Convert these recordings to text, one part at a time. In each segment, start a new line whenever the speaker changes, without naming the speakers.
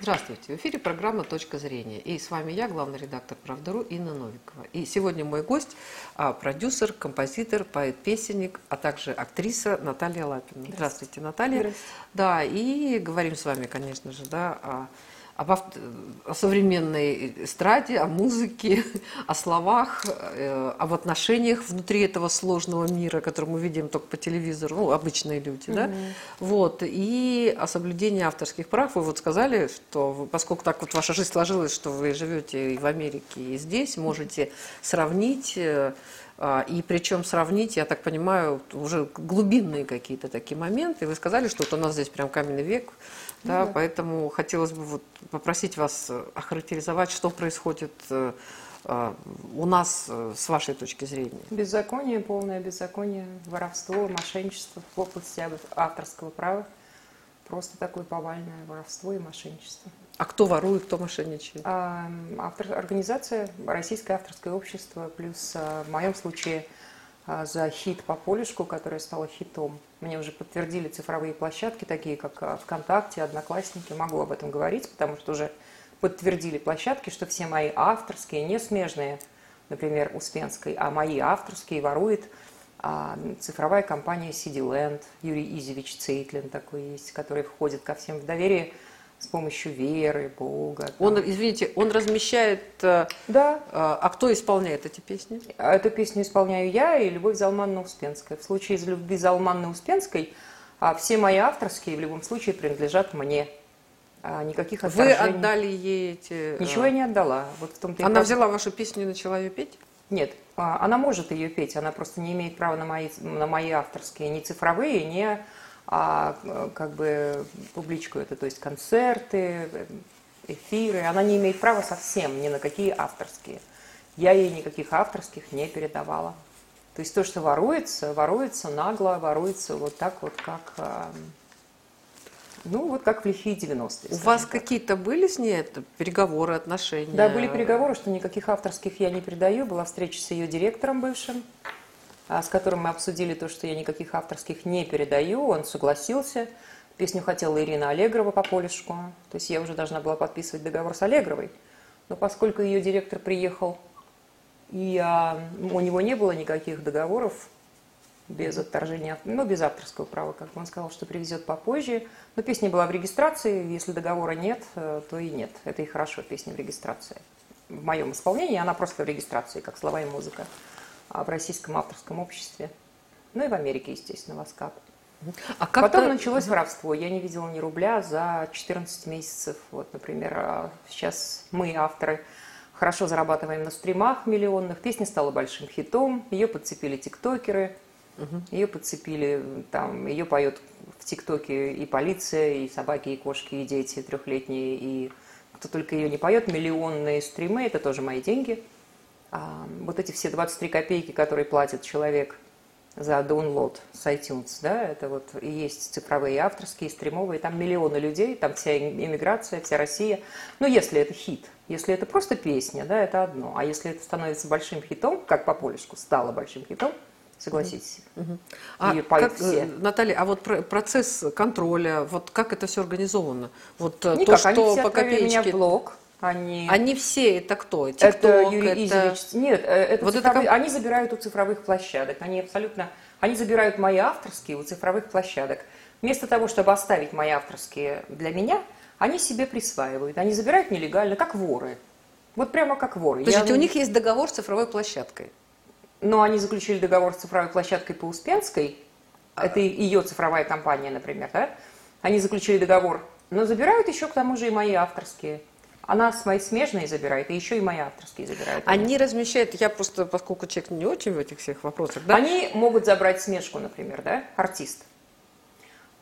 Здравствуйте, в эфире программа «Точка зрения». И с вами я, главный редактор «Правдару» Инна Новикова. И сегодня мой гость а, – продюсер, композитор, поэт-песенник, а также актриса Наталья Лапина. Здравствуйте, Здравствуйте Наталья.
Здравствуйте.
Да, и говорим с вами, конечно же, да, о об авто, о современной эстраде, о музыке, о словах, э, об отношениях внутри этого сложного мира, который мы видим только по телевизору, ну, обычные люди, mm-hmm. да, вот, и о соблюдении авторских прав. Вы вот сказали, что вы, поскольку так вот ваша жизнь сложилась, что вы живете и в Америке, и здесь, можете сравнить э, а, и причем сравнить, я так понимаю, уже глубинные какие-то такие моменты. Вы сказали, что вот у нас здесь прям каменный век, да, да. Поэтому хотелось бы вот попросить вас э, охарактеризовать, что происходит э, э, у нас с вашей точки зрения.
Беззаконие, полное беззаконие, воровство, мошенничество в области авторского права. Просто такое повальное воровство и мошенничество.
А кто ворует, кто мошенничает?
А, автор, организация Российское авторское общество, плюс в моем случае а, за хит по полюшку, которая стала хитом. Мне уже подтвердили цифровые площадки, такие как а, ВКонтакте, Одноклассники. Могу об этом говорить, потому что уже подтвердили площадки, что все мои авторские, не смежные, например, Успенской, а мои авторские ворует а, цифровая компания CD Land, Юрий Изевич Цейтлин такой есть, который входит ко всем в доверие – с помощью веры, Бога.
Он, извините, он размещает... Э, да. А, а кто исполняет эти песни?
Эту песню исполняю я и Любовь Залманна Успенская. В случае из Любви Залманны Успенской а все мои авторские в любом случае принадлежат мне. А никаких
отторжений. Вы отдали ей эти...
Ничего я не отдала. Вот в том
-то она взяла вашу песню и начала ее петь?
Нет, она может ее петь, она просто не имеет права на мои, на мои авторские, ни цифровые, ни а как бы публичку это, то есть концерты, эфиры. Она не имеет права совсем ни на какие авторские. Я ей никаких авторских не передавала. То есть то, что воруется, воруется нагло, воруется вот так вот, как, а, ну, вот как в лихие 90-е.
У вас какие-то были с ней это, переговоры, отношения?
Да, были переговоры, что никаких авторских я не передаю. Была встреча с ее директором бывшим. А, с которым мы обсудили то, что я никаких авторских не передаю. Он согласился. Песню хотела Ирина Аллегрова по полюшку. То есть я уже должна была подписывать договор с Аллегровой. Но поскольку ее директор приехал, и а, у него не было никаких договоров без отторжения, ну, без авторского права, как он сказал, что привезет попозже. Но песня была в регистрации, если договора нет, э, то и нет. Это и хорошо, песня в регистрации. В моем исполнении она просто в регистрации, как слова и музыка. А в Российском авторском обществе. Ну и в Америке, естественно, в АСКАП. А как Потом то... началось воровство. Я не видела ни рубля за 14 месяцев. Вот, например, а сейчас мы, авторы, хорошо зарабатываем на стримах миллионных. Песня стала большим хитом. Ее подцепили тиктокеры. Угу. Ее подцепили, там, ее поет в ТикТоке и полиция, и собаки, и кошки, и дети трехлетние, и кто только ее не поет, миллионные стримы, это тоже мои деньги вот эти все 23 копейки, которые платит человек за download с iTunes, да, это вот и есть цифровые, авторские, стримовые, там миллионы людей, там вся иммиграция, вся Россия. Но если это хит, если это просто песня, да, это одно. А если это становится большим хитом, как по полюшку стало большим хитом, согласитесь. Угу.
А как, все. Наталья, а вот процесс контроля, вот как это все организовано? Вот
Никак, то, что они все по копеечке... меня в блог,
они... Они все это кто?
TikTok, это Юрий это... Изевич. Нет, э, это вот цифровые... это... они забирают у цифровых площадок. Они абсолютно... Они забирают мои авторские у цифровых площадок. Вместо того, чтобы оставить мои авторские для меня, они себе присваивают. Они забирают нелегально, как воры. Вот прямо как воры.
Подождите, Я... у них есть договор с цифровой площадкой.
Но они заключили договор с цифровой площадкой по Успенской. А... Это ее цифровая компания, например, да? Они заключили договор, но забирают еще к тому же и мои авторские. Она свои смежные забирает, и еще и мои авторские забирают.
Они размещают, я просто, поскольку человек не очень в этих всех вопросах, да?
Они могут забрать смежку, например, да, артист.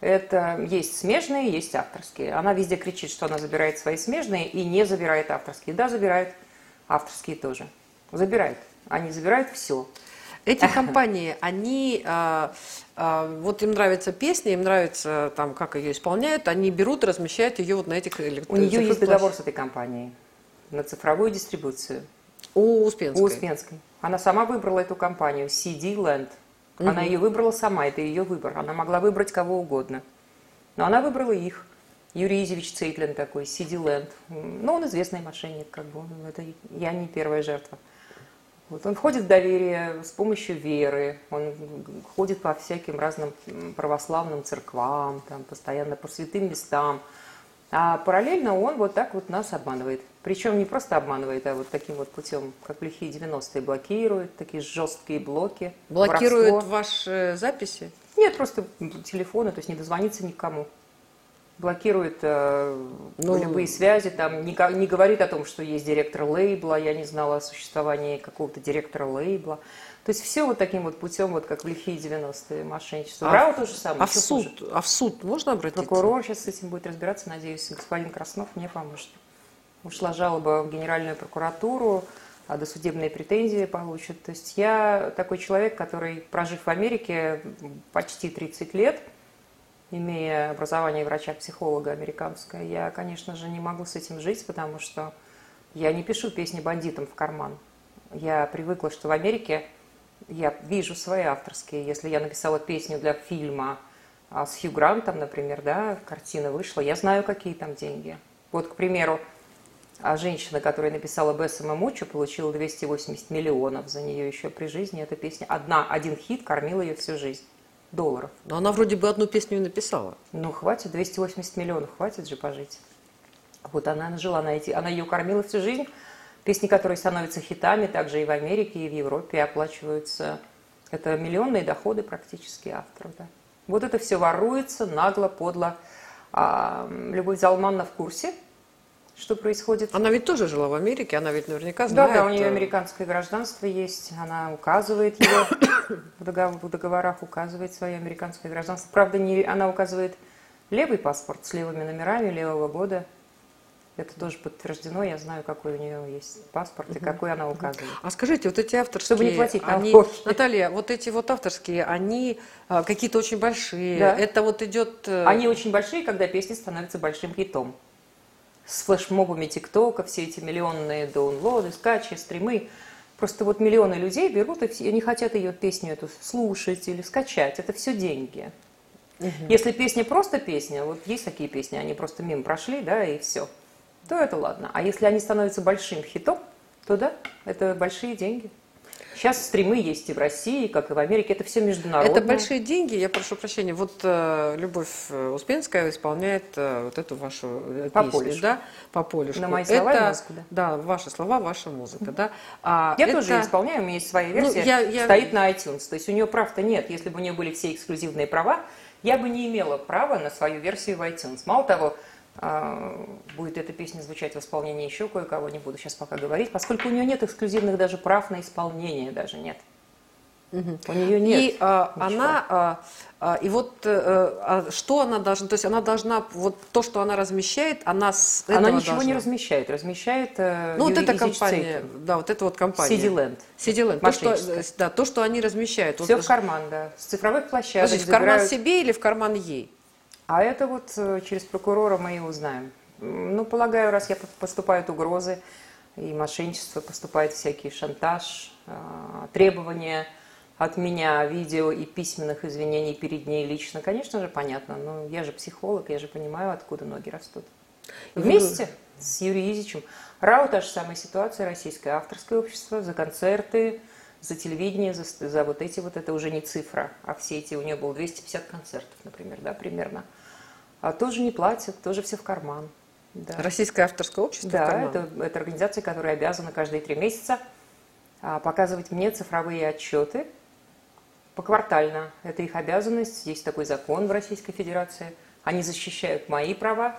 Это есть смежные, есть авторские. Она везде кричит, что она забирает свои смежные и не забирает авторские. Да, забирает авторские тоже. Забирает. Они забирают все.
Эти компании, они, а, а, вот им нравится песня, им нравится, там, как ее исполняют, они берут, размещают ее вот на этих
электронных... У нее есть договор с этой компанией на цифровую дистрибуцию.
У Успенской?
У Успенской. Она сама выбрала эту компанию, CD Land. Угу. Она ее выбрала сама, это ее выбор. Она могла выбрать кого угодно. Но она выбрала их. Юрий Изевич Цейтлин такой, Сиди Лэнд. Ну, он известный мошенник, как бы. Это я не первая жертва. Вот он входит в доверие с помощью веры, он ходит по всяким разным православным церквам, там, постоянно по святым местам. А параллельно он вот так вот нас обманывает. Причем не просто обманывает, а вот таким вот путем, как в лихие 90-е, блокирует, такие жесткие блоки.
Блокирует воровство. ваши записи?
Нет, просто телефоны, то есть не дозвониться никому блокирует э, ну, любые связи, там не, не говорит о том, что есть директор лейбла, я не знала о существовании какого-то директора лейбла. То есть все вот таким вот путем, вот как в лихие 90-е мошенничество. А,
Рау то же самое. А в, суд, а в суд можно обратиться?
Прокурор сейчас с этим будет разбираться, надеюсь, господин Краснов мне поможет. Ушла жалоба в Генеральную прокуратуру, а досудебные претензии получит. То есть я такой человек, который, прожив в Америке почти 30 лет – имея образование врача-психолога американское, я, конечно же, не могу с этим жить, потому что я не пишу песни бандитам в карман. Я привыкла, что в Америке я вижу свои авторские. Если я написала песню для фильма а, с Хью Грантом, например, да, картина вышла, я знаю, какие там деньги. Вот, к примеру, а женщина, которая написала Бессама Мучу, получила 280 миллионов за нее еще при жизни. Эта песня, одна, один хит кормил ее всю жизнь долларов.
Но она вроде бы одну песню и написала.
Ну, хватит, 280 миллионов, хватит же пожить. Вот она жила на эти, она ее кормила всю жизнь. Песни, которые становятся хитами, также и в Америке, и в Европе оплачиваются. Это миллионные доходы практически авторов. Да. Вот это все воруется нагло, подло. А, Любовь Залманна в курсе – что происходит.
Она ведь тоже жила в Америке, она ведь наверняка знает.
Да, да, у нее э, американское гражданство есть, она указывает его в договорах, указывает свое американское гражданство. Правда, не, она указывает левый паспорт с левыми номерами левого года. Это тоже подтверждено, я знаю, какой у нее есть паспорт и какой она указывает.
А скажите, вот эти авторские...
Чтобы не платить
они, Наталья, вот эти вот авторские, они а, какие-то очень большие. Да. Это вот идет...
Э, они очень большие, когда песня становится большим хитом с флешмобами ТикТока, все эти миллионные даунлоды, скачи, стримы. Просто вот миллионы людей берут и они хотят ее песню эту слушать или скачать. Это все деньги. Угу. Если песня просто песня, вот есть такие песни, они просто мимо прошли, да, и все, то это ладно. А если они становятся большим хитом, то да, это большие деньги. Сейчас стримы есть и в России, как и в Америке. Это все международное.
Это большие деньги. Я прошу прощения. Вот э, Любовь э, Успенская исполняет э, вот эту вашу э,
по
песню,
полюшку.
да, по полюшку.
На мои слова
это,
музыку, да.
Да, ваши слова, ваша музыка, да.
А я это... тоже исполняю, у меня есть своя ну, версия, ну, я, я... стоит на iTunes. То есть у нее прав-то нет. Если бы у нее были все эксклюзивные права, я бы не имела права на свою версию в iTunes. Мало того, будет эта песня звучать в исполнении еще кое-кого, не буду сейчас пока говорить, поскольку у нее нет эксклюзивных даже прав на исполнение, даже нет.
Угу. У нее нет. И а, она, а, а, и вот а, а, что она должна, то есть она должна, вот то, что она размещает, она с
Она ничего должна... не размещает, размещает
э, Ну вот эта компания, да, вот эта вот компания.
Сидиленд.
Сидиленд. То, что, да, то, что они размещают.
Все вот, в карман, да, с цифровых площадок.
Подождите, в карман забирают... себе или в карман ей?
А это вот э, через прокурора мы и узнаем. Ну, полагаю, раз я поступают угрозы и мошенничество, поступает всякий шантаж, а, требования от меня видео и письменных извинений перед ней лично, конечно же, понятно. Но я же психолог, я же понимаю, откуда ноги растут. Вместе с Юрием Изичем. РАУ та же самая ситуация, российское авторское общество, за концерты, за телевидение, за, за вот эти вот, это уже не цифра, а все эти, у нее было 250 концертов, например, да, примерно. А тоже не платят, тоже все в карман.
Да. Российское авторское общество
Да, это, это организация, которая обязана каждые три месяца а, показывать мне цифровые отчеты поквартально. Это их обязанность, есть такой закон в Российской Федерации. Они защищают мои права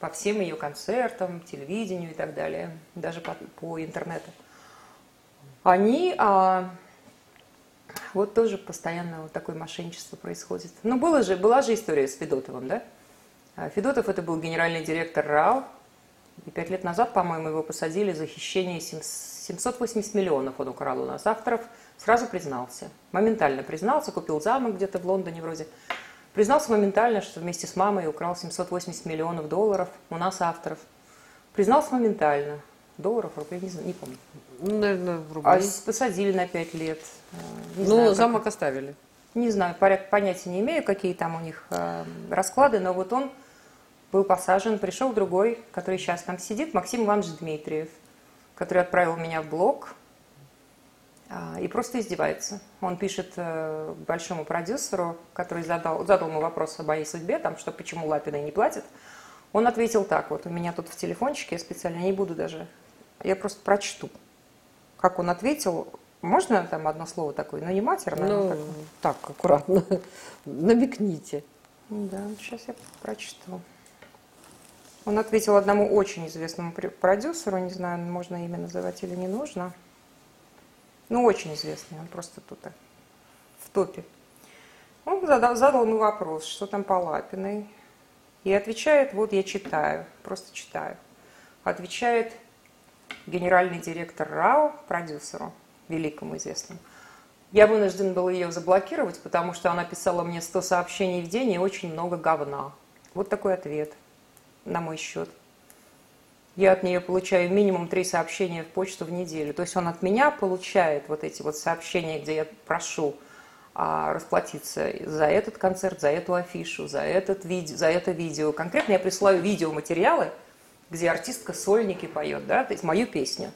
по всем ее концертам, телевидению и так далее, даже по, по интернету. Они, а, вот тоже постоянно вот такое мошенничество происходит. Ну, было же, была же история с Федотовым, да? А, Федотов это был генеральный директор РАО, и пять лет назад, по-моему, его посадили за хищение 780 миллионов он украл у нас авторов – Сразу признался. Моментально признался, купил замок где-то в Лондоне вроде. Признался моментально, что вместе с мамой украл 780 миллионов долларов у нас авторов. Признался моментально. Долларов, рублей, не знаю, не помню.
Ну, наверное, рублей.
А посадили на 5 лет.
Э, не ну, знаю, замок как... оставили.
Не знаю, понятия не имею, какие там у них э, расклады, но вот он был посажен, пришел другой, который сейчас там сидит, Максим Иванович Дмитриев, который отправил меня в блог а, и просто издевается. Он пишет э, большому продюсеру, который задал, задал ему вопрос о моей судьбе, там, что почему Лапиной не платит. Он ответил так, вот у меня тут в телефончике, я специально не буду даже, я просто прочту. Как он ответил, можно там одно слово такое, но не матерное?
Ну, как... так, аккуратно, намекните.
Да, сейчас я прочту. Он ответил одному очень известному продюсеру, не знаю, можно имя называть или не нужно. Ну, очень известный, он просто тут в топе. Он задал, задал ему вопрос, что там по Лапиной. И отвечает, вот я читаю, просто читаю. Отвечает генеральный директор РАО, продюсеру, великому известному. Я вынужден был ее заблокировать, потому что она писала мне 100 сообщений в день и очень много говна. Вот такой ответ на мой счет. Я от нее получаю минимум три сообщения в почту в неделю. То есть он от меня получает вот эти вот сообщения, где я прошу а, расплатиться за этот концерт, за эту афишу, за, этот видео, за это видео. Конкретно я присылаю видеоматериалы, где артистка сольники поет, да, то есть мою песню.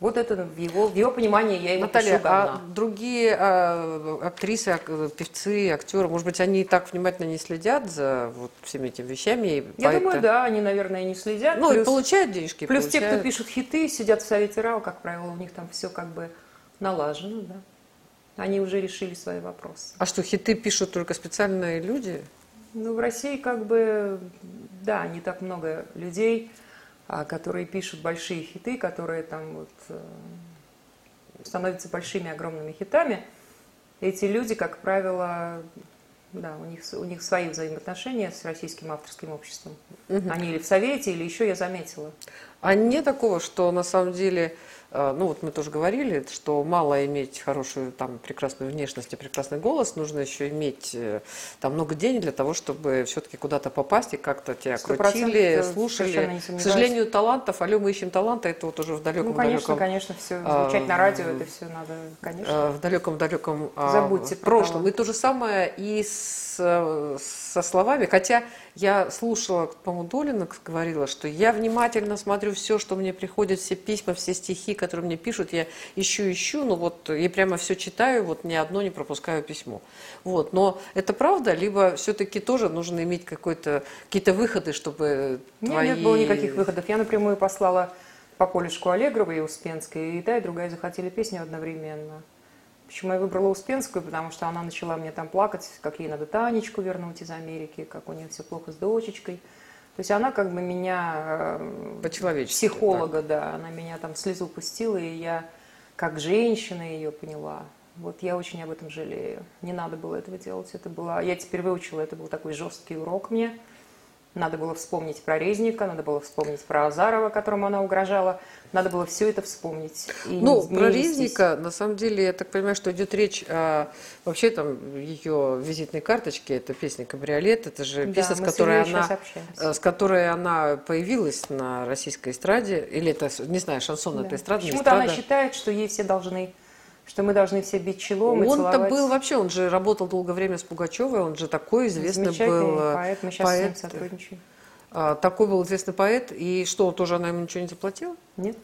Вот это в его, в его понимании я ему
Наталья,
пишу
а другие а, актрисы, ак, певцы, актеры, может быть, они так внимательно не следят за вот всеми этими вещами?
Я поэты... думаю, да, они, наверное, не следят.
Ну, плюс, и получают денежки.
Плюс
получают.
те, кто пишут хиты, сидят в Совете РАО, как правило, у них там все как бы налажено, да. Они уже решили свои вопросы.
А что, хиты пишут только специальные люди?
Ну, в России как бы, да, не так много людей, которые пишут большие хиты, которые там вот э, становятся большими огромными хитами. Эти люди, как правило, да, у них, у них свои взаимоотношения с российским авторским обществом. Угу. Они или в Совете, или еще я заметила.
А не такого, что на самом деле ну вот мы тоже говорили, что мало иметь хорошую, там, прекрасную внешность и прекрасный голос, нужно еще иметь э, там много денег для того, чтобы все-таки куда-то попасть и как-то тебя крутили, слушали. К сожалению, талантов, алло, мы ищем таланта, это вот уже в далеком
Ну, конечно,
далеком,
конечно, все звучать а, на радио, это все надо, конечно.
Э, в далеком-далеком
Забудьте
прошлом. И то же самое и с, со словами, хотя я слушала, по-моему, Долина говорила, что я внимательно смотрю все, что мне приходит, все письма, все стихи, которые мне пишут, я ищу, ищу, ну вот, я прямо все читаю, вот ни одно не пропускаю письмо. Вот, но это правда, либо все-таки тоже нужно иметь какой-то, какие-то выходы, чтобы
Нет,
твои...
нет было никаких выходов. Я напрямую послала по полюшку Аллегровой и Успенской, и та, и другая захотели песню одновременно. Почему я выбрала Успенскую? Потому что она начала мне там плакать, как ей надо Танечку вернуть из Америки, как у нее все плохо с дочечкой. То есть она как бы меня...
Э, По-человечески.
Психолога, так. да. Она меня там слезу пустила, и я как женщина ее поняла. Вот я очень об этом жалею. Не надо было этого делать. Это было... Я теперь выучила, это был такой жесткий урок мне. Надо было вспомнить про Резника, надо было вспомнить про Азарова, которому она угрожала. Надо было все это вспомнить.
И ну, не, про Резника, на самом деле, я так понимаю, что идет речь о вообще там ее визитной карточке. Это песня «Кабриолет». Это же да, песня, с которой, она, э, с которой она появилась на российской эстраде. Или это, не знаю, шансон да. это эстрада,
Почему-то она считает, что ей все должны что мы должны все бить челом
Он-то был вообще, он же работал долгое время с Пугачевой, он же такой известный был
э, поэт, мы сейчас поэт. с ним сотрудничаем.
А, такой был известный поэт, и что, тоже она ему ничего не заплатила?
Нет.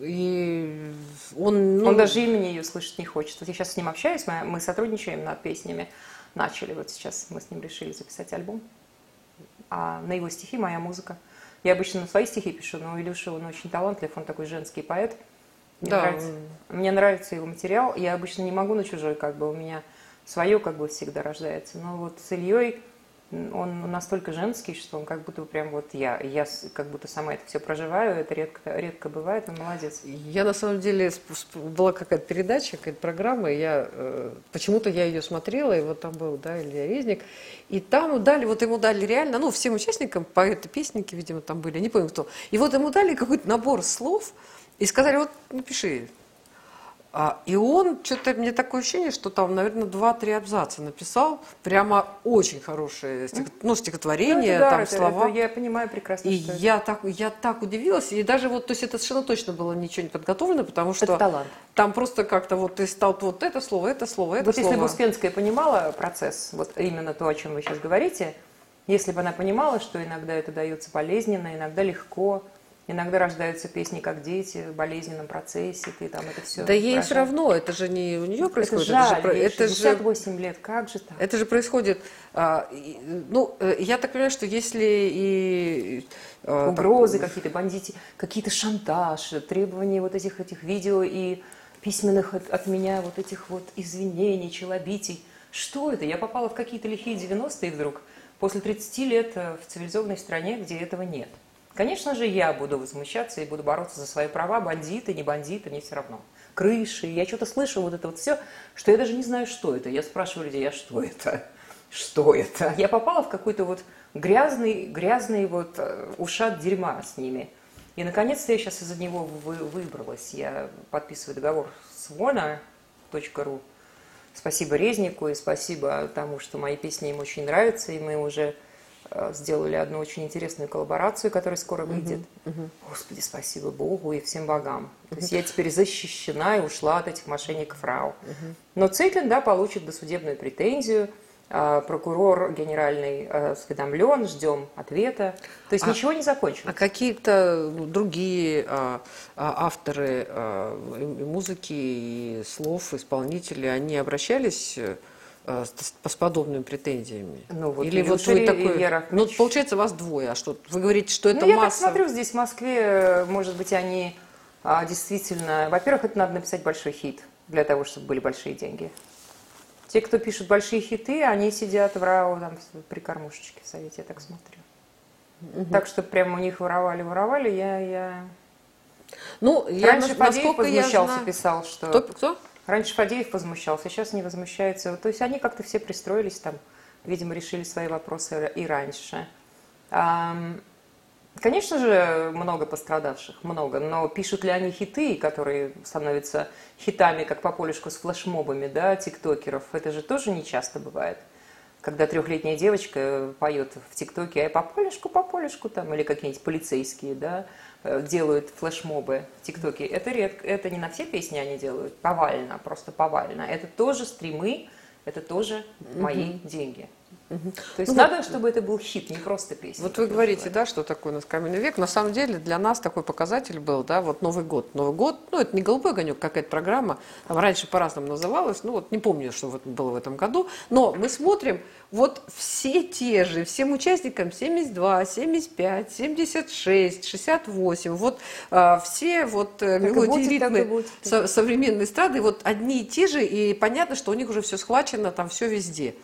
И он,
ну... он даже имени ее слышать не хочет. Вот я сейчас с ним общаюсь, мы, мы сотрудничаем над песнями. Начали, вот сейчас мы с ним решили записать альбом. А на его стихи моя музыка. Я обычно на свои стихи пишу, но Илюша, он очень талантлив, он такой женский поэт. Мне, да. нравится, мне нравится его материал. Я обычно не могу на чужой, как бы у меня свое как бы всегда рождается. Но вот с Ильей он настолько женский, что он как будто прям вот я, я как будто сама это все проживаю, это редко, редко бывает, он молодец.
Я на самом деле, была какая-то передача, какая-то программа, и я, э, почему-то я ее смотрела, и вот там был, да, Илья Резник, и там дали, вот ему дали реально, ну, всем участникам, поэты, песники, видимо, там были, не помню кто, и вот ему дали какой-то набор слов, и сказали, вот напиши, и он, что-то мне такое ощущение, что там, наверное, два-три абзаца написал, прямо очень хорошее стих, ну, стихотворение, ну, там
это,
слова.
Это, я понимаю прекрасно.
И я так, я так удивилась, и даже вот, то есть это совершенно точно было ничего не подготовлено, потому что
это талант.
там просто как-то вот ты стал вот это слово, это слово, это
вот
слово.
если бы Успенская понимала процесс, вот именно то, о чем вы сейчас говорите, если бы она понимала, что иногда это дается болезненно, иногда легко, Иногда рождаются песни как дети в болезненном процессе, ты там это все.
Да ей все равно, это же не у нее происходит.
Это, жаль,
это же,
это 68 же, лет, как же так?
Это же происходит, а, ну, э, я так понимаю, что если и...
А, Угрозы так, какие-то, бандити, какие-то шантаж, требования вот этих, этих видео и письменных от, от меня вот этих вот извинений, челобитий. Что это? Я попала в какие-то лихие 90-е вдруг, после 30 лет э, в цивилизованной стране, где этого нет. Конечно же, я буду возмущаться и буду бороться за свои права, бандиты, не бандиты, не все равно. Крыши, я что-то слышу, вот это вот все, что я даже не знаю, что это. Я спрашиваю людей, а что это? Что это? Я попала в какой-то вот грязный, грязный вот э, ушат дерьма с ними. И, наконец-то, я сейчас из-за него вы, выбралась. Я подписываю договор с warner.ru. Спасибо Резнику и спасибо тому, что мои песни им очень нравятся, и мы уже сделали одну очень интересную коллаборацию, которая скоро выйдет. Uh-huh, uh-huh. Господи, спасибо Богу и всем богам. Uh-huh. То есть я теперь защищена и ушла от этих мошенников РАУ. Uh-huh. Но Цейтлин, да, получит досудебную претензию. А, прокурор генеральный э, осведомлен, ждем ответа. То есть а, ничего не закончилось.
А какие-то другие а, а, авторы а, музыки и слов, исполнители, они обращались Э, с подобными претензиями?
Ну, вот Или вот вы такой... Вера
ну, получается, вас двое, а что? Вы говорите, что это
ну,
масса...
я так смотрю, здесь в Москве, может быть, они а, действительно... Во-первых, это надо написать большой хит для того, чтобы были большие деньги. Те, кто пишут большие хиты, они сидят в РАО там, при кормушечке в совете, я так смотрю. Угу. Так что прямо у них воровали, воровали, я... я...
Ну, я,
Раньше Фадеев возмущался, я знаю... писал, что...
Кто? Кто?
Раньше Фадеев возмущался, сейчас не возмущается. То есть они как-то все пристроились там, видимо, решили свои вопросы и раньше. Конечно же, много пострадавших, много, но пишут ли они хиты, которые становятся хитами, как по полюшку с флешмобами, да, тиктокеров, это же тоже не часто бывает. Когда трехлетняя девочка поет в ТикТоке, а по полюшку, по полюшку там, или какие-нибудь полицейские, да, делают флешмобы в ТикТоке, это редко, это не на все песни они делают, повально, просто повально. Это тоже стримы, это тоже мои угу. деньги. Угу. То есть ну, надо, вот, чтобы это был хит, не просто песня.
Вот вы говорите, говорить. да, что такое у нас каменный век. На самом деле для нас такой показатель был, да, вот Новый год. Новый год, ну это не голубой огонек, какая-то программа, там раньше по-разному называлась, ну вот не помню, что вот было в этом году, но мы смотрим, вот все те же, всем участникам 72, 75, 76, 68, вот а, все вот э, так мелодии, ритмы со, современной эстрады, вот одни и те же, и понятно, что у них уже все схвачено, там все везде.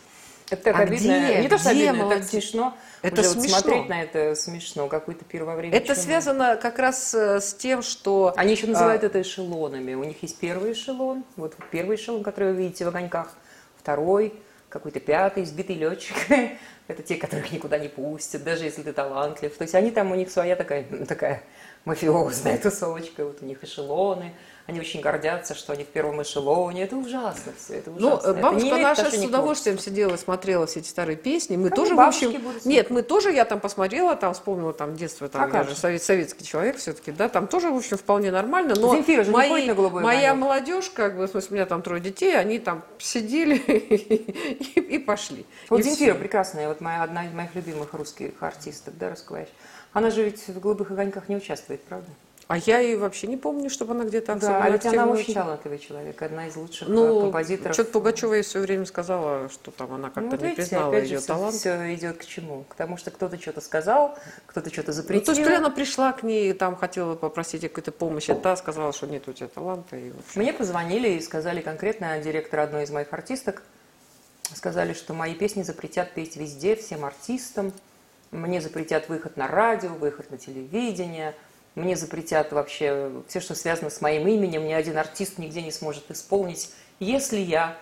Это так а обидно. Где? Не то, что где обидно, молодец? это смешно. Это Уже смешно. Вот смотреть на это смешно, какой-то пир во время
Это связано как раз э, с тем, что...
Они еще называют а... это эшелонами. У них есть первый эшелон, вот первый эшелон, который вы видите в огоньках, второй, какой-то пятый, сбитый летчик. это те, которых никуда не пустят, даже если ты талантлив. То есть они там, у них своя такая, такая мафиозная тусовочка, вот у них эшелоны, они очень гордятся, что они в первом эшелоне. Это ужасно все, это ну, ужасно.
Ну, бабушка это наша с удовольствием сидела смотрела все эти старые песни. Мы тоже, в общем... Нет, мы тоже, я там посмотрела, там вспомнила там детство, там а я же совет, советский человек все-таки, да, там тоже, в общем, вполне нормально. Но
Земфира же мои,
на моя момент. молодежь, как бы, в смысле, у меня там трое детей, они там сидели и, и пошли.
Вот
и
Земфира все. прекрасная, вот моя, одна из моих любимых русских артисток, да, рассказываешь. Она же ведь в «Голубых огоньках» не участвует, правда?
А я и вообще не помню, чтобы она где-то
Да, а ведь она очень талантливый человек, одна из лучших ну, композиторов.
Что-то Пугачева ей все время сказала, что там она как-то ну, вот не видите, признала опять ее
же,
талант.
Все, идет к чему? К тому, что кто-то что-то сказал, кто-то что-то запретил.
Ну, то, что она пришла к ней, там хотела попросить какой-то помощи, та сказала, что нет у тебя таланта. И,
Мне позвонили и сказали конкретно директор одной из моих артисток, сказали, что мои песни запретят петь везде, всем артистам, мне запретят выход на радио, выход на телевидение – мне запретят вообще все, что связано с моим именем, ни один артист нигде не сможет исполнить, если я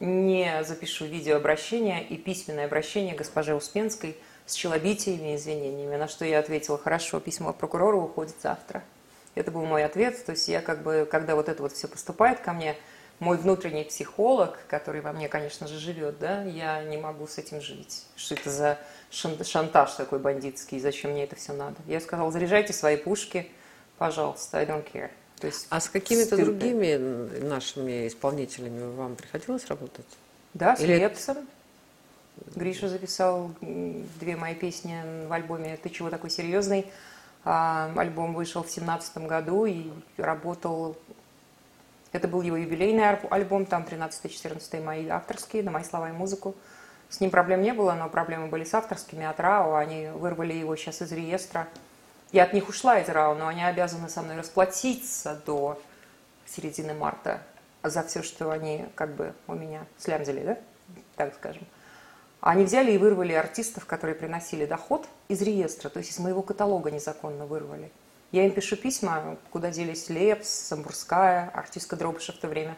не запишу видеообращение и письменное обращение госпоже Успенской с челобитиями и извинениями. На что я ответила, хорошо, письмо прокурору уходит завтра. Это был мой ответ. То есть я как бы, когда вот это вот все поступает ко мне, мой внутренний психолог, который во мне, конечно же, живет, да, я не могу с этим жить. Что это за шантаж такой бандитский, зачем мне это все надо? Я сказала, заряжайте свои пушки, пожалуйста, I don't care.
То есть а с какими-то другими нашими исполнителями вам приходилось работать?
Да, с Или... Лепсом. Гриша записал две мои песни в альбоме «Ты чего такой серьезный?». А, альбом вышел в семнадцатом году и работал... Это был его юбилейный альбом, там 13-14 мои авторские, на мои слова и музыку. С ним проблем не было, но проблемы были с авторскими от РАО. Они вырвали его сейчас из реестра. Я от них ушла из РАО, но они обязаны со мной расплатиться до середины марта за все, что они как бы у меня слямзили, да, так скажем. Они взяли и вырвали артистов, которые приносили доход из реестра, то есть из моего каталога незаконно вырвали. Я им пишу письма, куда делись Лепс, Самбурская, артистка Дробыша в то время,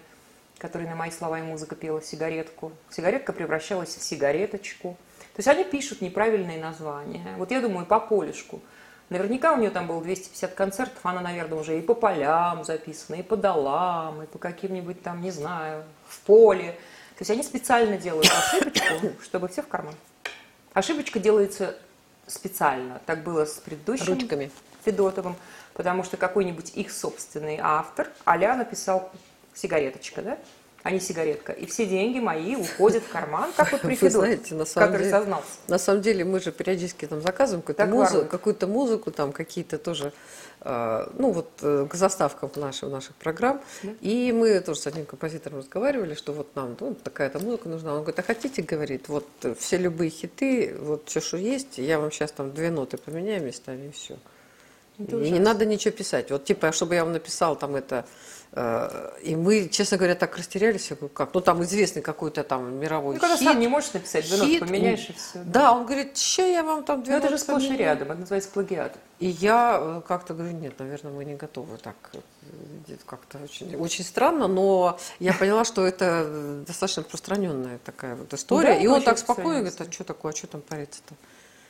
которая на мои слова и музыка пела «Сигаретку». Сигаретка превращалась в сигареточку. То есть они пишут неправильные названия. Вот я думаю, по полюшку. Наверняка у нее там было 250 концертов, она, наверное, уже и по полям записана, и по долам, и по каким-нибудь там, не знаю, в поле. То есть они специально делают ошибочку, чтобы все в карман. Ошибочка делается специально. Так было с предыдущим
Ручками.
Федотовым, потому что какой-нибудь их собственный автор а написал «сигареточка», да? а не сигаретка. И все деньги мои уходят в карман, как вот при Федотове, который деле, сознался.
На самом деле мы же периодически там заказываем какую-то музыку, какую-то музыку, там какие-то тоже а, ну вот э, к заставкам наших, наших программ. Да. И мы тоже с одним композитором разговаривали, что вот нам ну, такая-то музыка нужна. Он говорит, а хотите, говорит, вот все любые хиты, вот все, что есть, я вам сейчас там две ноты поменяю местами и все. Это и не надо ничего писать. Вот типа, чтобы я вам написал там это Э, и мы, честно говоря, так растерялись. Я говорю, как? Ну, там известный какой-то там мировой ну,
когда хит. сам не можешь написать, хит, поменяешь и все.
Да. да, он говорит, что я вам там
две Ну, это же сплошь и рядом, это называется плагиат.
И я э, как-то говорю, нет, наверное, мы не готовы так. Э, как-то очень, очень странно, но я поняла, что это достаточно распространенная такая вот история. Да, и он так спокойно говорит, а что такое, а что там париться-то?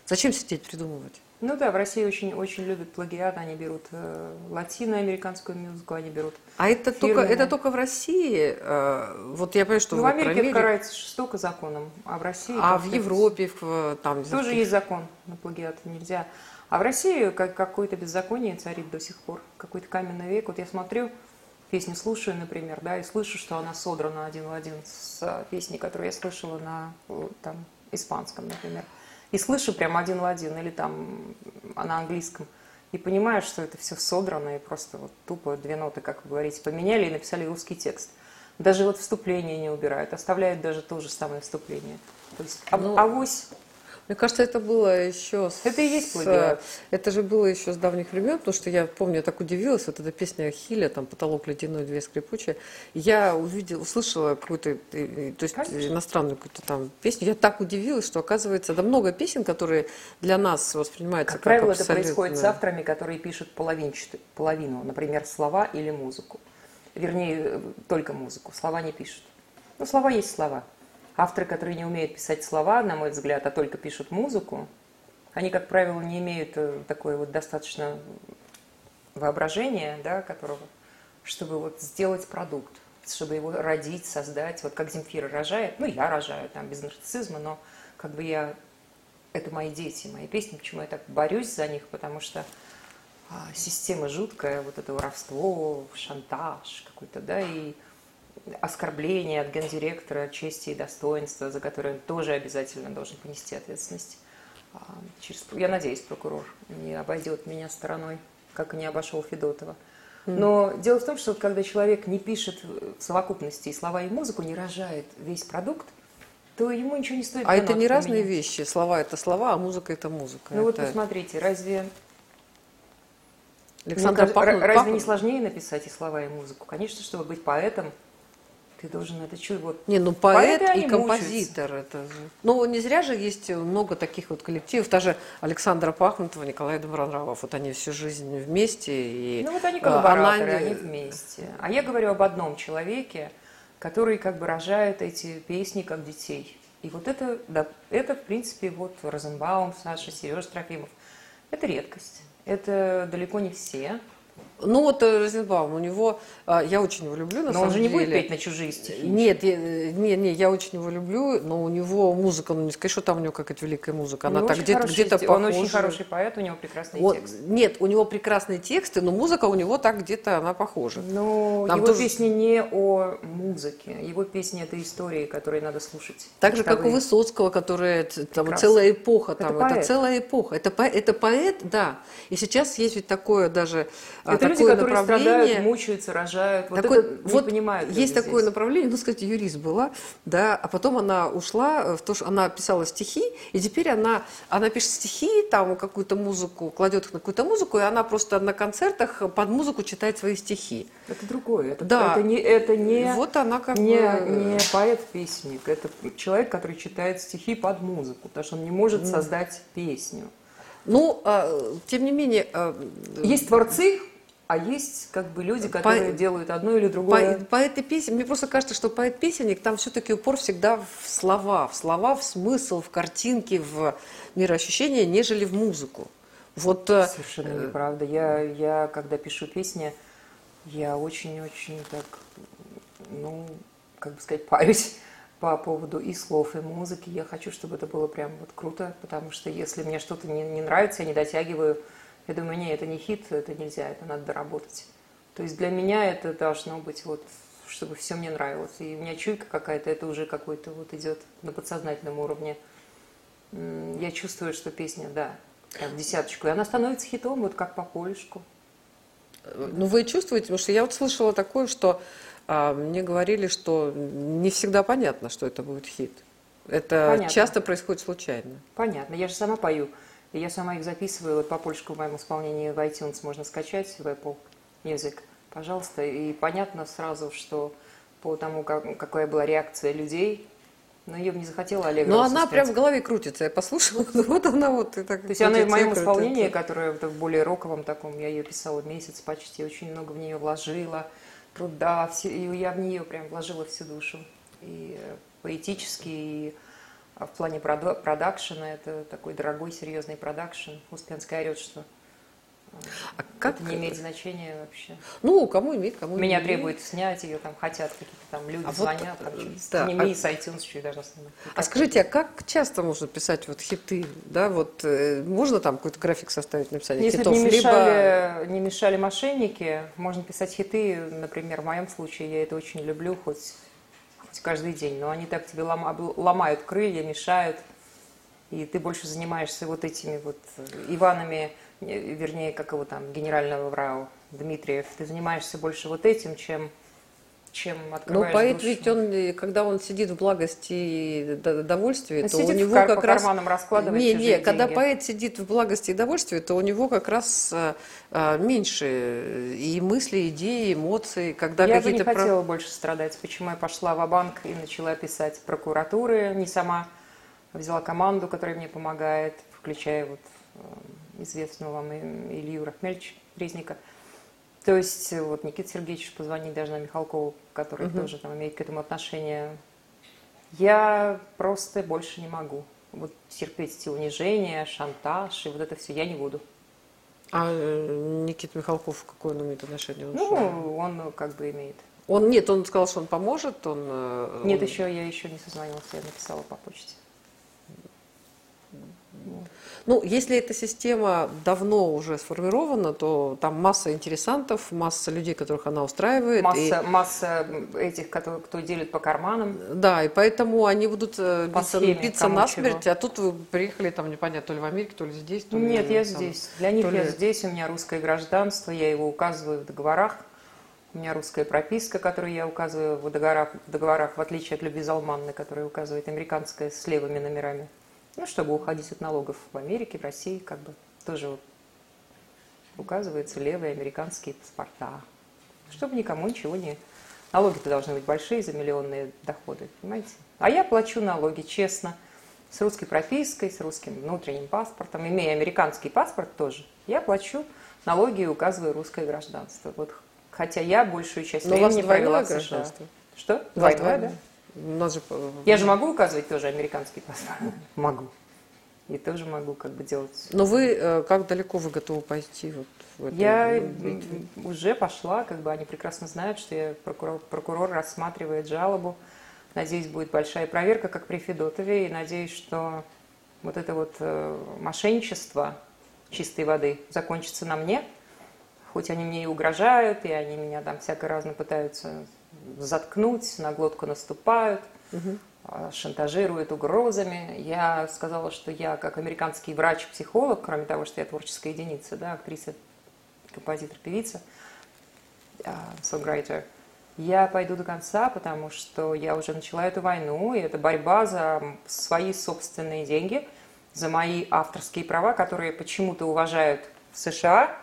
Зачем сидеть придумывать?
Ну да, в России очень, очень любят плагиат, они берут э, латиноамериканскую музыку, они берут.
А это только, это только в России? Э, вот я понимаю, что
ну, в Америке это карается жестоко законом, а в России...
А в Европе в, там...
Тоже есть закон на плагиат, нельзя. А в России как, какое-то беззаконие царит до сих пор, какой-то каменный век. Вот я смотрю, песню слушаю, например, да, и слышу, что она содрана один в один с э, песней, которую я слышала на там, испанском, например и слышу прям один в один, или там на английском, и понимаю, что это все содрано, и просто вот тупо две ноты, как вы говорите, поменяли и написали русский текст. Даже вот вступление не убирают, оставляют даже то же самое вступление. То есть ну, авось
мне кажется, это было еще... С...
Это и есть плагиат.
Это же было еще с давних времен, потому что я помню, я так удивилась, вот эта песня Хиля, там «Потолок ледяной, две скрипучие». Я увидела, услышала какую-то, то есть Конечно. иностранную какую-то там песню. Я так удивилась, что, оказывается, да много песен, которые для нас воспринимаются
как, как правило, абсолютно... это происходит с авторами, которые пишут половину, например, слова или музыку. Вернее, только музыку. Слова не пишут. Ну, слова есть слова. Авторы, которые не умеют писать слова, на мой взгляд, а только пишут музыку, они, как правило, не имеют э, такое вот достаточно воображения, да, которого, чтобы вот сделать продукт, чтобы его родить, создать. Вот как Земфира рожает, ну, я рожаю там без нарциссизма, но как бы я, это мои дети, мои песни, почему я так борюсь за них, потому что а, система жуткая, вот это воровство, шантаж какой-то, да, и оскорбление от гендиректора чести и достоинства, за которое он тоже обязательно должен понести ответственность. А, через, я надеюсь, прокурор не обойдет меня стороной, как и не обошел Федотова. Но mm. дело в том, что когда человек не пишет в совокупности и слова, и музыку, не рожает весь продукт, то ему ничего не стоит.
А это не разные вещи. Слова это слова, а музыка это музыка.
Ну
это...
вот посмотрите, разве Александр Пахнут, разве Пахнут... не сложнее написать и слова, и музыку? Конечно, чтобы быть поэтом, ты должен это чуть вот.
Не, ну поэт и композитор мучаются. это. Ну не зря же есть много таких вот коллективов, даже Александра Пахнутова, Николай Добронравов, вот они всю жизнь вместе и.
Ну вот они коллабораторы, она... они вместе. А я говорю об одном человеке, который как бы рожает эти песни как детей. И вот это, да, это в принципе вот Розенбаум, Саша, Сережа Трофимов. Это редкость. Это далеко не все.
Ну вот э, Розенбаум, у него, а, я очень его люблю, на
Но
самом
он же не
деле.
будет петь на чужие стихи.
Нет, я, э, не, не, я очень его люблю, но у него музыка, ну не сказать, что там у него какая-то великая музыка, она
него
так где-то
хороший
где-то
стих.
похожа.
Он очень хороший поэт, у него прекрасный
Он-
текст.
Нет, у него прекрасные тексты, но музыка у него так где-то она похожа.
Но
Там
его
тоже-
песни не о музыке. Его песни это истории, которые надо слушать.
Так же, как у. Высоцкого, который т- там
Прекрасно.
целая эпоха,
Это
там, это,
поэт.
целая эпоха. Это, это поэт, да. И сейчас есть ведь такое даже а,
Это люди,
такое
которые страдают, мучаются, рожают. Вот
Такой-
это не
вот
понимают.
есть такое
здесь.
направление, ну, сказать, юрист была, да, а потом она ушла в то, что она писала стихи, и теперь она, она пишет стихи, там какую-то музыку, кладет их на какую-то музыку, и она просто на концертах под музыку читает свои стихи.
Это другое. Это,
Да.
это не, это не,
вот она как
не,
бы...
не поэт-песенник. Это человек, который читает стихи под музыку, потому что он не может создать песню.
Ну, а, тем не менее, а,
Есть творцы, а есть как бы люди, которые делают одно или другое.
По, поэт и песен, мне просто кажется, что поэт-песенник, там все-таки упор всегда в слова, в слова, в смысл, в картинки, в мироощущение, нежели в музыку. Вот э,
Совершенно неправда. Я, я, когда пишу песни, я очень-очень так, ну, как бы сказать, парюсь по поводу и слов, и музыки. Я хочу, чтобы это было прям вот круто, потому что если мне что-то не, не нравится, я не дотягиваю, я думаю, не, это не хит, это нельзя, это надо доработать. То есть для меня это должно быть вот, чтобы все мне нравилось. И у меня чуйка какая-то, это уже какой-то вот идет на подсознательном уровне. Я чувствую, что песня, да, прям десяточку. И она становится хитом, вот как по полюшку.
ну вы чувствуете, потому что я вот слышала такое, что а, мне говорили, что не всегда понятно, что это будет хит. Это
Понятно.
часто происходит случайно.
Понятно, я же сама пою. И я сама их записываю, вот по польшку в моем исполнении в iTunes можно скачать, в Apple Music, пожалуйста. И понятно сразу, что по тому, как, какая была реакция людей, но ее бы не захотела Олега
Но она
спеть.
прям в голове крутится. Я послушала, ну вот она вот и так.
То есть она и в моем исполнении, которое в более роковом таком, я ее писала месяц почти, очень много в нее вложила, труда, все, и я в нее прям вложила всю душу. И э, поэтически, и а в плане продакшена, это такой дорогой, серьезный продакшн. Успенская орет, что
А как?
это не имеет значения вообще.
Ну, кому имеет, кому
Меня
не имеет.
требуют снять ее, там хотят какие-то там люди
А вот,
звонят, там,
э, да,
сними
а-
с iTunes, что я должна снимать.
А скажите, а как часто можно писать вот хиты? Да, вот э, можно там какой-то график составить, написание
Если
хитов?
не
либо
мешали, не мешали мошенники, можно писать хиты, например, в моем случае, я это очень люблю, хоть, хоть каждый день, но они так тебе ломают крылья, мешают, и ты больше занимаешься вот этими вот э, Иванами, э, вернее, как его там, генерального врау Дмитриев, ты занимаешься больше вот этим, чем, чем
Ну,
открываешь
поэт
душу.
ведь он, э, когда он сидит в благости и довольстве,
Он
то
сидит
у него
кар-
как
по
раз...
карманам раскладывает
Не, не, когда
деньги.
поэт сидит в благости и довольстве, то у него как раз а, а, меньше и мыслей, идей, эмоций, когда
Я не
какие-то... про-
хотела больше страдать, почему я пошла в банк и начала писать прокуратуры, не сама, взяла команду, которая мне помогает, включая вот известного вам Илью Рахмельевича Резника. То есть э, вот Никита Сергеевич позвонить должна Михалкову, который
Мгм.
тоже там имеет к этому отношение. Я просто больше не могу. Вот терпеть эти унижения, шантаж и вот это все я не буду.
А э, Никита Михалков, какое он имеет отношение? Он, что?
Ну, он ну, как бы имеет.
он нет, он сказал, что он поможет, он... э,
Нет,
он-
еще я еще не созвонилась, я написала по почте.
Ну, если эта система давно уже сформирована, то там масса интересантов, масса людей, которых она устраивает. и-
Масса, масса этих, кто, кто делит по карманам.
Да, и поэтому они будут э,
По
биться,
схеме,
биться насмерть,
чего.
а тут вы приехали, там, непонятно, то ли в Америке, то ли здесь, то ли
Нет, я
там.
здесь. Для них
то
я
ли-
здесь, у меня русское гражданство, я его указываю в договорах. У меня русская прописка, которую я указываю в договорах, в договорах, в отличие от Любви Залманны, которая указывает американская с левыми номерами. Ну, чтобы уходить от налогов в Америке, в России, как бы тоже указываются левые американские паспорта. Чтобы никому ничего не... Налоги-то должны быть большие за миллионные доходы, понимаете? А я плачу налоги честно, с русской пропиской, с русским внутренним паспортом, имея американский паспорт тоже. Я плачу налоги и указываю русское гражданство. Вот, хотя я большую часть
Но у вас
времени провела в США.
гражданство?
Что? Двойное, да?
У нас же...
Я же могу указывать тоже американский паспорт? Могу. И тоже могу как бы делать.
Но вы, э, как далеко вы готовы пойти вот в этой
Я уже пошла, как бы они прекрасно знают, что я прокурор, прокурор рассматривает жалобу. Надеюсь, будет большая проверка, как при Федотове, и надеюсь, что вот это вот э, мошенничество чистой воды закончится на мне. Хоть они мне и угрожают, и они меня там всяко разно пытаются заткнуть, на глотку наступают, а, шантажируют угрозами. Я сказала, что я как американский врач-психолог, кроме того, что я творческая единица, да, актриса, композитор, певица, а, songwriter, я пойду до конца, потому что я уже начала эту войну, и это борьба за свои собственные деньги, за мои авторские права, которые почему-то уважают в США,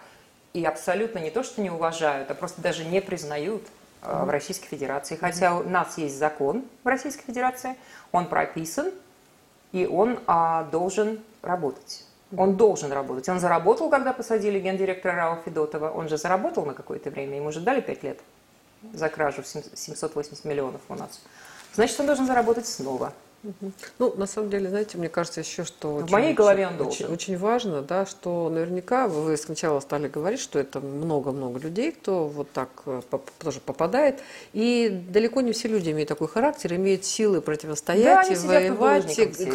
и абсолютно не то, что не уважают, а просто даже не признают в Российской Федерации. Хотя у нас есть закон в Российской Федерации, он прописан, и он а, должен работать. Он должен работать. Он заработал, когда посадили гендиректора Рау Федотова. Он же заработал на какое-то время, ему же дали 5 лет за кражу в 780 миллионов у нас. Значит, он должен заработать снова.
Ну, на самом деле, знаете, мне кажется еще, что...
В
очень-
моей голове он
очень,
должен.
очень важно, да, что наверняка вы сначала стали говорить, что это много-много людей, кто вот так э, тоже попадает. И далеко не все люди имеют такой характер, имеют силы
Да,
противостоять
под
воевать.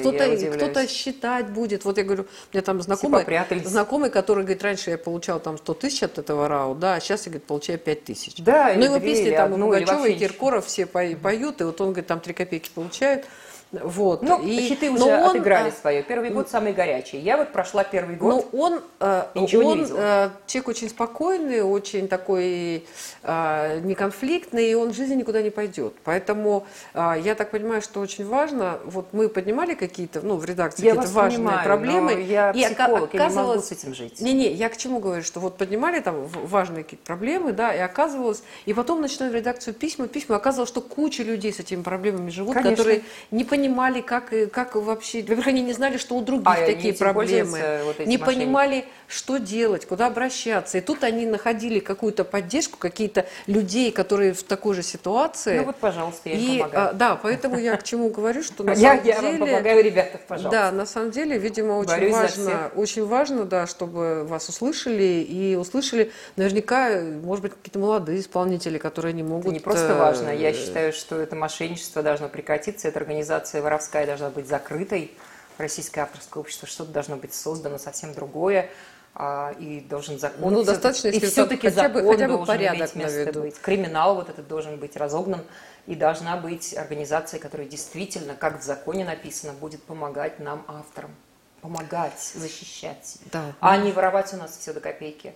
Кто-то, кто-то считать будет. Вот я говорю, у меня там знакомый, знакомый, который говорит, раньше я получал там 100 тысяч от этого РАУ, да, а сейчас я, говорит, получаю 5 тысяч.
Да,
Ну,
или
его песни там и Пугачева, и. Киркоров все по- поют, и вот он говорит, там 3 копейки получают. Вот.
Ну,
и,
хиты
но
уже
он,
отыграли
а,
свое. Первый год самый горячий. Я вот прошла первый
Но
год.
он, э,
ничего не
он
видела.
э, человек очень спокойный, очень такой э, неконфликтный, и он в жизни никуда не пойдет. Поэтому э, я так понимаю, что очень важно, вот мы поднимали какие-то, ну, в редакции какие-то важные
понимаю,
проблемы.
но я
и
психолог, я не могу с этим жить.
Не-не, я к чему говорю, что вот поднимали там важные какие-то проблемы, да, и оказывалось, и потом начинали в редакцию письма, письма, оказывалось, что куча людей с этими проблемами живут,
Конечно.
которые не понимали, как, как вообще, во-первых, они не знали, что у других
А,
такие проблемы,
вот
не понимали, что делать, куда обращаться, и тут они находили какую-то поддержку, какие-то людей, которые в такой же ситуации.
Ну вот, пожалуйста, я
и,
помогаю.
а, да, поэтому я к чему говорю, что на
я,
самом
я
деле...
вам помогаю, ребята, пожалуйста.
Да, на самом деле, видимо, очень важно, очень важно, да, чтобы вас услышали и услышали, наверняка, может быть, какие-то молодые исполнители, которые не могут.
Это не просто
э,
важно. Я считаю, что это мошенничество должно прекратиться, эта организация воровская должна быть закрытой. Российское авторское общество что-то должно быть создано совсем другое. А, и должен закон.
Ну, достаточно,
и
если
все-таки
хотя бы-
закон
хотя бы
должен
порядок
иметь место
наведут.
быть. Криминал вот этот должен быть разогнан. И должна быть организация, которая действительно, как в законе написано, будет помогать нам, авторам. Помогать, защищать.
Да.
А не воровать у нас все до копейки.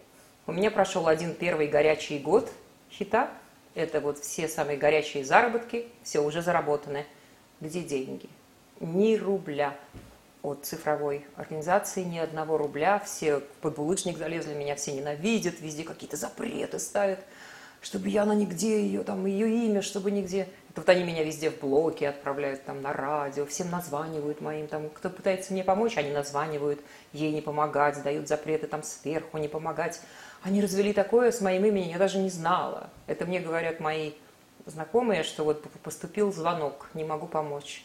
У меня прошел один первый горячий год хита. Это вот все самые горячие заработки, все уже заработаны. Где деньги? Ни рубля от цифровой организации, ни одного рубля. Все под булыжник залезли, меня все ненавидят, везде какие-то запреты ставят, чтобы я на нигде ее, там, ее имя, чтобы нигде. Это вот они меня везде в блоке отправляют, там, на радио, всем названивают моим, там, кто пытается мне помочь, они названивают, ей не помогать, дают запреты там сверху, не помогать. Они развели такое с моим именем, я даже не знала. Это мне говорят мои знакомые, что вот поступил звонок, не могу помочь.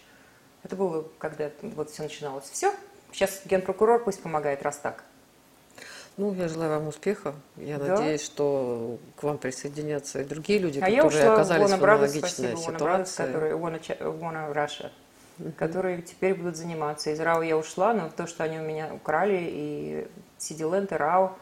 Это было, когда вот все начиналось. Все, сейчас генпрокурор пусть помогает, раз так.
Ну, я желаю вам успеха. Я
Да.
надеюсь, что к вам присоединятся и другие люди,
А я
которые
в
оказались в аналогичной ситуации.
которые, Cha- Warner Russia, которые теперь будут заниматься. Из РАО я ушла, но то, что они у меня украли, и Сидиленд, и РАО,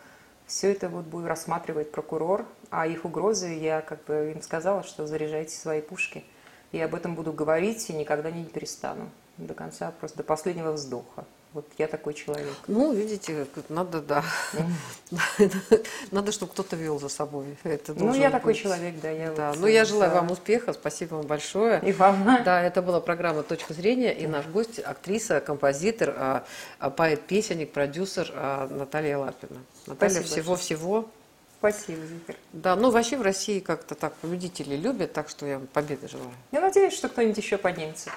все это вот будет рассматривать прокурор, а их угрозы я как бы им сказала, что заряжайте свои пушки. И об этом буду говорить и никогда не перестану. До конца, просто до последнего вздоха. Вот я такой человек.
Ну, видите, надо, да. Надо, чтобы кто-то вел за собой. Это
Ну, я такой человек, да. Я
Да,
вот,
ну я желаю вам успеха, спасибо вам большое.
И вам.
Да, это была программа «Точка зрения», и наш гость – актриса, композитор, а, а, поэт-песенник, продюсер а, Наталья Лапина. Наталья, всего-всего.
Спасибо, Зифер.
Да, ну вообще в России как-то так победители любят, так что я победы желаю.
Я надеюсь, что кто-нибудь еще поднимется.